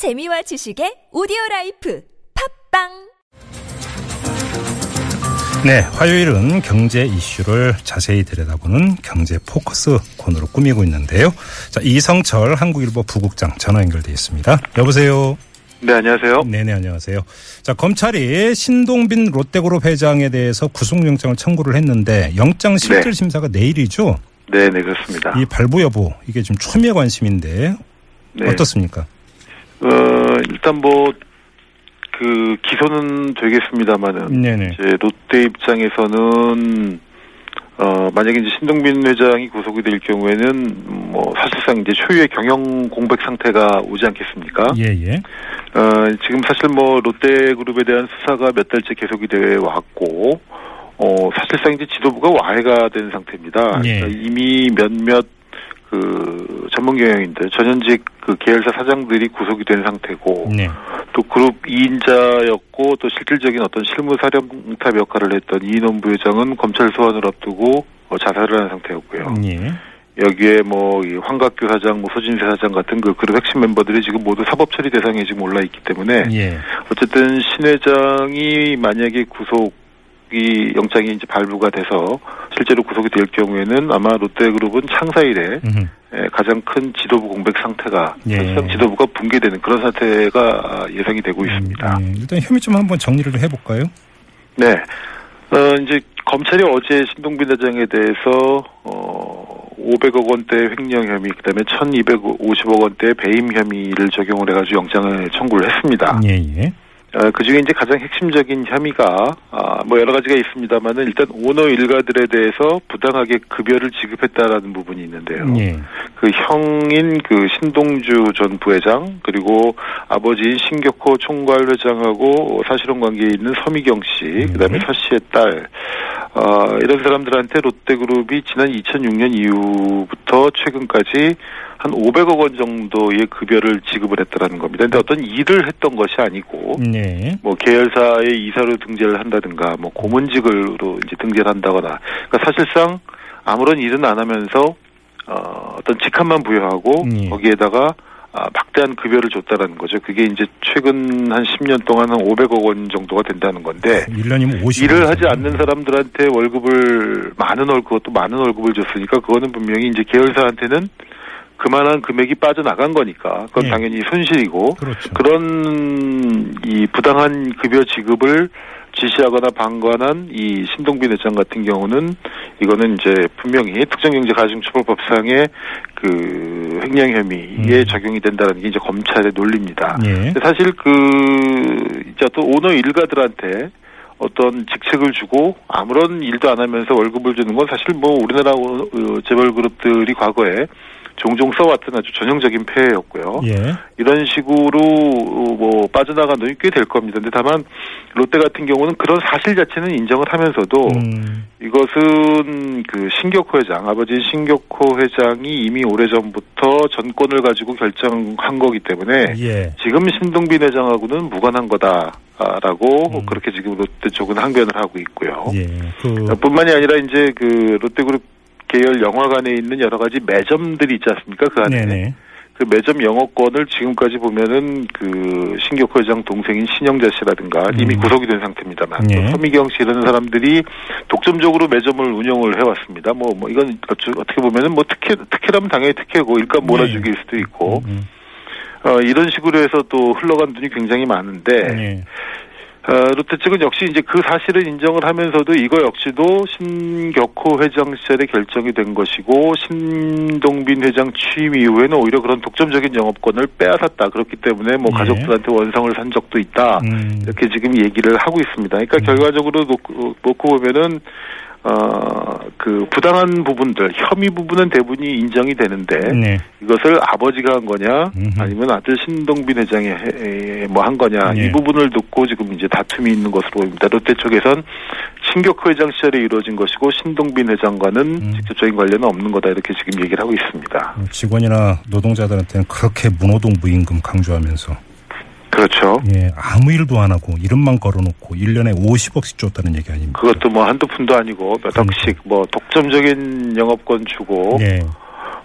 재미와 지식의 오디오 라이프 팟빵 네, 화요일은 경제 이슈를 자세히 들여다보는 경제 포커스 코너로 꾸미고 있는데요. 자, 이성철 한국일보 부국장 전화 연결돼 있습니다. 여보세요. 네, 안녕하세요. 네네, 안녕하세요. 자, 검찰이 신동빈 롯데그룹 회장에 대해서 구속영장을 청구를 했는데 영장 실질 심사가 내일이죠. 네, 네, 그렇습니다. 이 발부 여부 이게 좀 초미의 관심인데 네. 어떻습니까? 어, 일단 뭐, 그, 기소는 되겠습니다만은, 네네. 이제 롯데 입장에서는, 어, 만약에 이제 신동빈 회장이 구속이 될 경우에는, 뭐, 사실상 이제 초유의 경영 공백 상태가 오지 않겠습니까? 예, 예. 어, 지금 사실 뭐, 롯데 그룹에 대한 수사가 몇 달째 계속이 돼 왔고, 어, 사실상 이제 지도부가 와해가 된 상태입니다. 예. 그러니까 이미 몇몇 그 전문 경영인들, 전현직 그 계열사 사장들이 구속이 된 상태고, 네. 또 그룹 2인자였고, 또 실질적인 어떤 실무 사령탑 역할을 했던 이인원 부회장은 검찰 소환을 앞두고 어, 자살을 한 상태였고요. 예. 여기에 뭐, 이 황각규 사장, 뭐, 소진세 사장 같은 그 그룹 핵심 멤버들이 지금 모두 사법 처리 대상에 지금 올라 있기 때문에, 예. 어쨌든 신 회장이 만약에 구속 이 영장이 이제 발부가 돼서 실제로 구속이 될 경우에는 아마 롯데그룹은 창사 이래. 에, 가장 큰 지도부 공백 상태가 예. 사실상 지도부가 붕괴되는 그런 사태가 예상이 되고 있습니다. 음, 예. 일단 혐의 좀 한번 정리를 해볼까요? 네. 어, 이제 검찰이 어제 신동빈 회장에 대해서 어 500억 원대 횡령 혐의, 그다음에 1,250억 원대 배임 혐의를 적용을 해가지고 영장을 청구를 했습니다. 예, 예. 어, 그 중에 이제 가장 핵심적인 혐의가, 아, 뭐 여러 가지가 있습니다만은 일단 오너 일가들에 대해서 부당하게 급여를 지급했다라는 부분이 있는데요. 예. 그 형인 그 신동주 전 부회장, 그리고 아버지인 신격호 총괄 회장하고 사실혼 관계에 있는 서미경 씨, 음. 그 다음에 서 씨의 딸, 어, 이런 사람들한테 롯데그룹이 지난 2006년 이후부터 최근까지 한 500억 원 정도의 급여를 지급을 했다라는 겁니다. 근데 어떤 일을 했던 것이 아니고, 네. 뭐 계열사의 이사로 등재를 한다든가, 뭐 고문직으로 이제 등재를 한다거나, 그러니까 사실상 아무런 일은 안 하면서 어, 어떤 직함만 부여하고 예. 거기에다가 아, 막대한 급여를 줬다라는 거죠. 그게 이제 최근 한 10년 동안 한 500억 원 정도가 된다는 건데 1년이면 50. 일을 하지 않는 사람들한테 월급을 많은 월급 그것도 많은 월급을 줬으니까 그거는 분명히 이제 계열사한테는 그만한 금액이 빠져나간 거니까 그건 예. 당연히 손실이고 그렇죠. 그런 이 부당한 급여 지급을 지시하거나 방관한 이 신동빈 회장 같은 경우는 이거는 이제 분명히 특정경제가중처벌법상의 그 횡령 혐의에 음. 적용이 된다는 게 이제 검찰의 논리입니다. 예. 사실 그 이제 또 오너 일가들한테 어떤 직책을 주고 아무런 일도 안 하면서 월급을 주는 건 사실 뭐 우리나라 어, 재벌 그룹들이 과거에 종종 써왔던 아주 전형적인 폐해였고요. 예. 이런 식으로 뭐 빠져나간 돈이 꽤 될 겁니다. 근데 다만 롯데 같은 경우는 그런 사실 자체는 인정을 하면서도 음, 이것은 그 신격호 회장 아버지 신격호 회장이 이미 오래 전부터 전권을 가지고 결정한 거기 때문에 예. 지금 신동빈 회장하고는 무관한 거다 라고 음. 그렇게 지금 롯데 쪽은 항변을 하고 있고요. 예. 그 뿐만이 아니라 이제 그 롯데그룹 계열 영화관에 있는 여러 가지 매점들이 있지 않습니까? 그 안에 네네. 그 매점 영업권을 지금까지 보면은 그 신격호 회장 동생인 신영자 씨라든가 이미 음. 구속이 된 상태입니다만 예. 또 서미경 씨 이런 사람들이 독점적으로 매점을 운영을 해왔습니다. 뭐, 뭐 이건 어떻게 보면은 뭐 특혜 특혜라면 당연히 특혜고 일감 몰아주기일 수도 있고 음, 어, 이런 식으로 해서 또 흘러간 돈이 굉장히 많은데 예. 어, 롯데 측은 역시 이제 그 사실을 인정을 하면서도 이거 역시도 신격호 회장 시절에 결정이 된 것이고 신동빈 회장 취임 이후에는 오히려 그런 독점적인 영업권을 빼앗았다. 그렇기 때문에 뭐 예. 가족들한테 원성을 산 적도 있다. 음, 이렇게 지금 얘기를 하고 있습니다. 그러니까 음. 결과적으로 놓고, 놓고 보면은 어, 그 부당한 부분들, 혐의 부분은 대부분이 인정이 되는데 네. 이것을 아버지가 한 거냐 음흠. 아니면 아들 신동빈 회장이 뭐 한 거냐 예. 이 부분을 놓고 지금 이제 다툼이 있는 것으로 보입니다. 롯데 쪽에선 신격호 회장 시절에 이루어진 것이고 신동빈 회장과는 음. 직접적인 관련은 없는 거다 이렇게 지금 얘기를 하고 있습니다. 직원이나 노동자들한테는 그렇게 문호동 부임금 강조하면서 그렇죠. 예, 아무 일도 안 하고 이름만 걸어놓고 1년에 50억씩 줬다는 얘기 아닙니까? 그것도 뭐 한두 푼도 아니고 몇 억씩 뭐 독점적인 영업권 주고 예.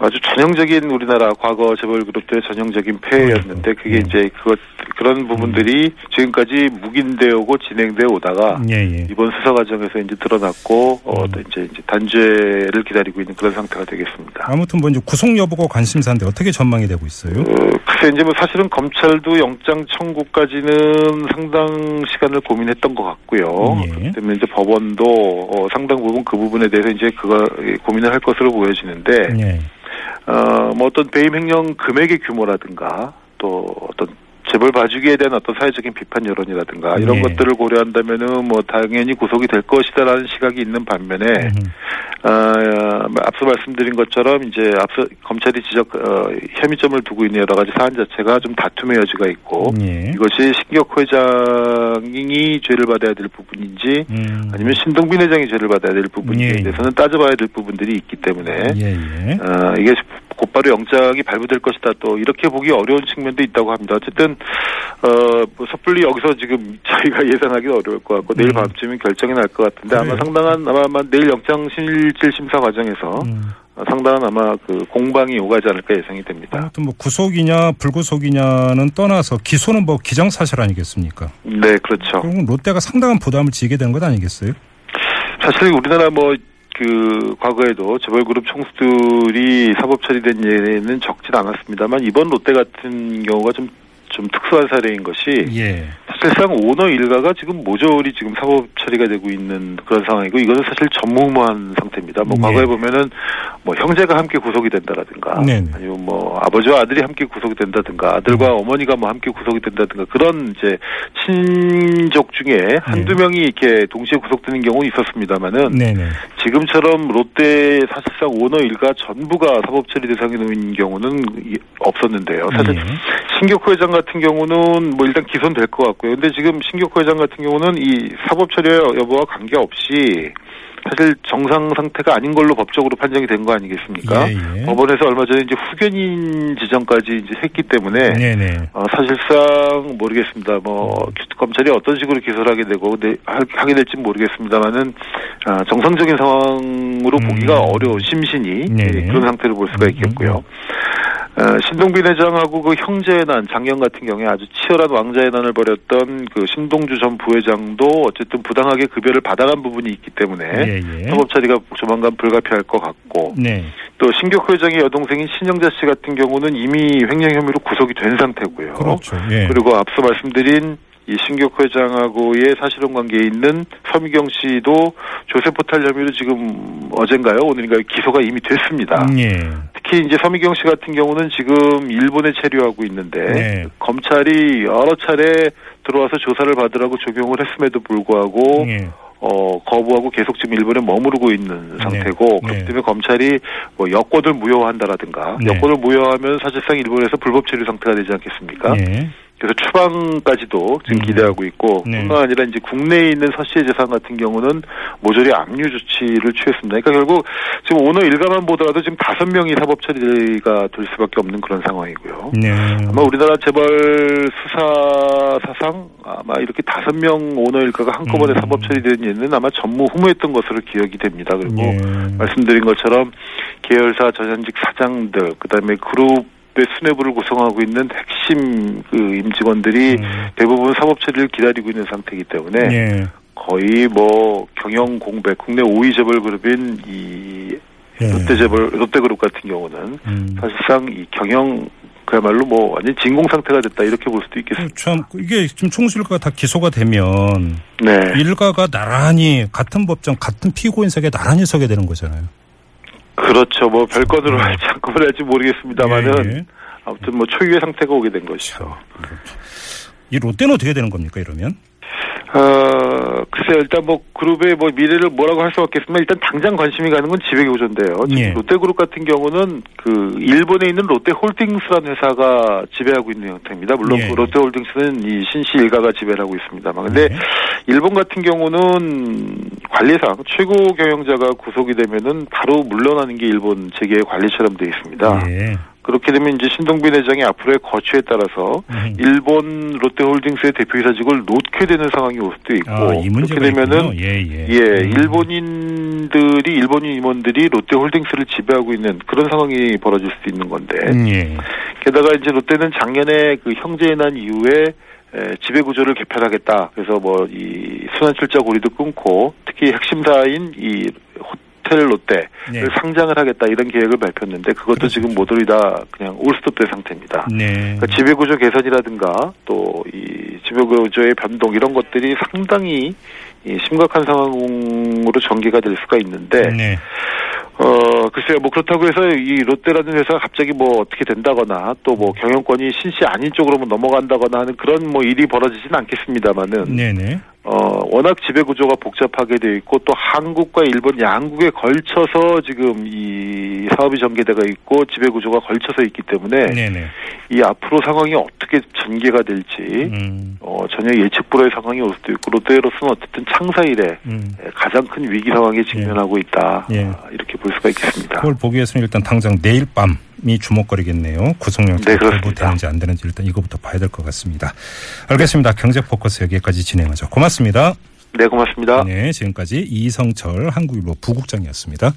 아주 전형적인 우리나라 과거 재벌 그룹들의 전형적인 폐해였는데 그게 음. 이제 그것 그런 부분들이 지금까지 묵인되어 오고 진행되어 오다가 예, 예. 이번 수사 과정에서 이제 드러났고 어, 음. 또 이제 이제 단죄를 기다리고 있는 그런 상태가 되겠습니다. 아무튼 뭐 이제 구속 여부가 관심사인데 어떻게 전망이 되고 있어요? 어, 글쎄 이제 뭐 사실은 검찰도 영장 청구까지는 상당 시간을 고민했던 것 같고요. 예. 그렇기 때문에 이제 법원도 어, 상당 부분 그 부분에 대해서 이제 그거 예, 고민을 할 것으로 보여지는데 예. 어, 뭐 어떤 배임 횡령 금액의 규모라든가 또 어떤 재벌 봐주기에 대한 어떤 사회적인 비판 여론이라든가 이런 예. 것들을 고려한다면은 뭐 당연히 구속이 될 것이다라는 시각이 있는 반면에 음. 어, 앞서 말씀드린 것처럼 이제 앞서 검찰이 지적 어, 혐의점을 두고 있는 여러 가지 사안 자체가 좀 다툼의 여지가 있고 예. 이것이 신격 회장이 죄를 받아야 될 부분인지 음. 아니면 신동빈 회장이 죄를 받아야 될 부분인지에 예. 대해서는 따져봐야 될 부분들이 있기 때문에. 어, 이게 곧바로 영장이 발부될 것이다 또 이렇게 보기 어려운 측면도 있다고 합니다. 어쨌든 어, 뭐 섣불리 여기서 지금 저희가 예상하기 어려울 것 같고 내일 음. 밤쯤이면 결정이 날 것 같은데 아마 그래요? 상당한 아마, 내일 영장 실질 심사 과정에서 음. 어, 상당한 아마 그 공방이 오가지 않을까 예상이 됩니다. 아무튼 뭐 구속이냐 불구속이냐는 떠나서 기소는 뭐 기정사실 아니겠습니까? 네, 그렇죠. 결국 롯데가 상당한 부담을 지게 되는 것 아니겠어요? 사실 우리나라 뭐 그 과거에도 재벌 그룹 총수들이 사법 처리된 예는 적진 않았습니다만 이번 롯데 같은 경우가 좀좀 특수한 사례인 것이 예. 사실상 오너 일가가 지금 모조리 지금 사법 처리가 되고 있는 그런 상황이고 이것은 사실 전무후무한 상태입니다. 뭐 네. 과거에 보면은 뭐 형제가 함께 구속이 된다라든가 네네. 아니면 뭐 아버지와 아들이 함께 구속이 된다든가 아들과 음. 어머니가 뭐 함께 구속이 된다든가 그런 이제 친족 중에 한두 네. 명이 이렇게 동시에 구속되는 경우는 있었습니다만은 네네. 지금처럼 롯데 사실상 오너 일가 전부가 사법 처리 대상에 놓인 경우는 이- 없었는데요. 사실 예. 신격호 회장 같은 경우는 뭐 일단 기소는 될것 같고요. 근데 지금 신격호 회장 같은 경우는 이 사법 처리 여부와 관계없이 사실 정상 상태가 아닌 걸로 법적으로 판정이 된 거 아니겠습니까? 예, 예. 법원에서 얼마 전에 이제 후견인 지정까지 이제 했기 때문에 네 네. 어, 사실상 모르겠습니다. 뭐 검찰이 어떤 식으로 기소를 하게 되고 네, 하- 하게 될지 모르겠습니다만은 아, 정상적인 상황으로 음. 보기가 어려운 심신이 네. 예, 그런 상태를 볼 수가 음, 있겠고요. 어, 신동빈 회장하고 그 형제의 난 작년 같은 경우에 아주 치열한 왕자의 난을 벌였던 그 신동주 전 부회장도 어쨌든 부당하게 급여를 받아간 부분이 있기 때문에 예, 예. 사법 처리가 조만간 불가피할 것 같고 네. 또 신격 회장의 여동생인 신영자 씨 같은 경우는 이미 횡령 혐의로 구속이 된 상태고요. 그렇죠. 예. 그리고 앞서 말씀드린 이 신격 회장하고의 사실혼 관계에 있는 서미경 씨도 조세 포탈 혐의로 지금 어젠가요 오늘인가요 기소가 이미 됐습니다. 음, 예. 특히 이제 서미경 씨 같은 경우는 지금 일본에 체류하고 있는데 네. 검찰이 여러 차례 들어와서 조사를 받으라고 조경을 했음에도 불구하고 예. 어, 거부하고 계속 지금 일본에 머무르고 있는 상태고 네. 그렇기 네. 때문에 검찰이 뭐 여권을 무효한다라든가 네. 여권을 무효하면 사실상 일본에서 불법 체류 상태가 되지 않겠습니까? 예. 그래서 추방까지도 지금 음. 기대하고 있고 네. 뿐만 아니라 이제 국내에 있는 서 씨의 재산 같은 경우는 모조리 압류 조치를 취했습니다. 그러니까 결국 지금 오늘 일가만 보더라도 지금 다섯 명이 사법 처리가 될 수밖에 없는 그런 상황이고요. 네. 아마 우리나라 재벌 수사 사상 아마 이렇게 다섯 명 오너 일가가 한꺼번에 음. 사법 처리된 예는 아마 전무후무했던 것으로 기억이 됩니다. 그리고 예. 말씀드린 것처럼 계열사 전현직 사장들 그다음에 그룹 의 수뇌부를 구성하고 있는 핵심 그 임직원들이 음. 대부분 사법 처리를 기다리고 있는 상태이기 때문에 예. 거의 뭐 경영 공백 국내 5위 재벌 그룹인 이 예. 롯데 재벌 롯데그룹 같은 경우는 음. 사실상 이 경영 그야말로 뭐 완전 진공 상태가 됐다 이렇게 볼 수도 있겠습니다. 참 이게 지금 총수일가가 다 기소가 되면 네. 일가가 나란히 같은 법정 같은 피고인 석에 나란히 서게 되는 거잖아요. 그렇죠. 뭐 별건으로 네. 할지 한꺼번에 할지 모르겠습니다만은 예, 예. 아무튼 뭐 초유의 상태가 오게 된 것이죠. 이 롯데는 어떻게 되는 겁니까 이러면? 어, 글쎄요, 일단 뭐, 그룹의 뭐, 미래를 뭐라고 할 수 없겠지만, 일단 당장 관심이 가는 건 지배구조인데요. 지금 예. 롯데그룹 같은 경우는, 그, 일본에 있는 롯데홀딩스라는 회사가 지배하고 있는 형태입니다. 물론 예. 그 롯데홀딩스는 이 신씨 일가가 지배를 하고 있습니다만. 근데, 네. 일본 같은 경우는 관리상 최고 경영자가 구속이 되면은 바로 물러나는 게 일본 재계의 관리처럼 되어 있습니다. 예. 그렇게 되면 이제 신동빈 회장이 앞으로의 거취에 따라서 음. 일본 롯데홀딩스의 대표이사직을 놓게 되는 상황이 올 수도 있고 아, 이 그렇게 되면은. 예, 예. 예, 음. 일본인들이 일본인 임원들이 롯데홀딩스를 지배하고 있는 그런 상황이 벌어질 수도 있는 건데 음, 예. 게다가 이제 롯데는 작년에 그 형제의 난 이후에 에, 지배 구조를 개편하겠다. 그래서 뭐 이 순환 출자 고리도 끊고 특히 핵심사인 이 호텔 롯데를 네. 상장을 하겠다 이런 계획을 발표했는데 그것도 그렇죠. 지금 모조리 다 그냥 올스톱된 상태입니다. 네. 그러니까 지배 구조 개선이라든가 또 이 지배 구조의 변동 이런 것들이 상당히 이 심각한 상황으로 전개가 될 수가 있는데 네. 어, 글쎄요, 뭐 그렇다고 해서 이 롯데라는 회사가 갑자기 뭐 어떻게 된다거나 또 뭐 경영권이 신씨 아닌 쪽으로 뭐 넘어간다거나 하는 그런 뭐 일이 벌어지진 않겠습니다만은 네, 네. 어, 워낙 지배 구조가 복잡하게 돼 있고 또 한국과 일본 양국에 걸쳐서 지금 이 사업이 전개되어 있고 지배 구조가 걸쳐서 있기 때문에 네, 네. 이 앞으로 상황이 어떻게 전개가 될지 음. 어, 전혀 예측 불허의 상황이 올 수도 있고 롯데로서는 어쨌든 창사 이래 음. 가장 큰 위기 상황에 직면하고 있다. 예. 아, 이렇게 볼 수가 있겠습니다. 그걸 보기 위해서는 일단 당장 내일 밤 이 주목거리겠네요. 구속영장 네. 발부되는지 안 되는지 일단 이거부터 봐야 될 것 같습니다. 알겠습니다. 경제 포커스 여기까지 진행하죠. 고맙습니다. 네, 고맙습니다. 네, 지금까지 이성철 한국일보 부국장이었습니다.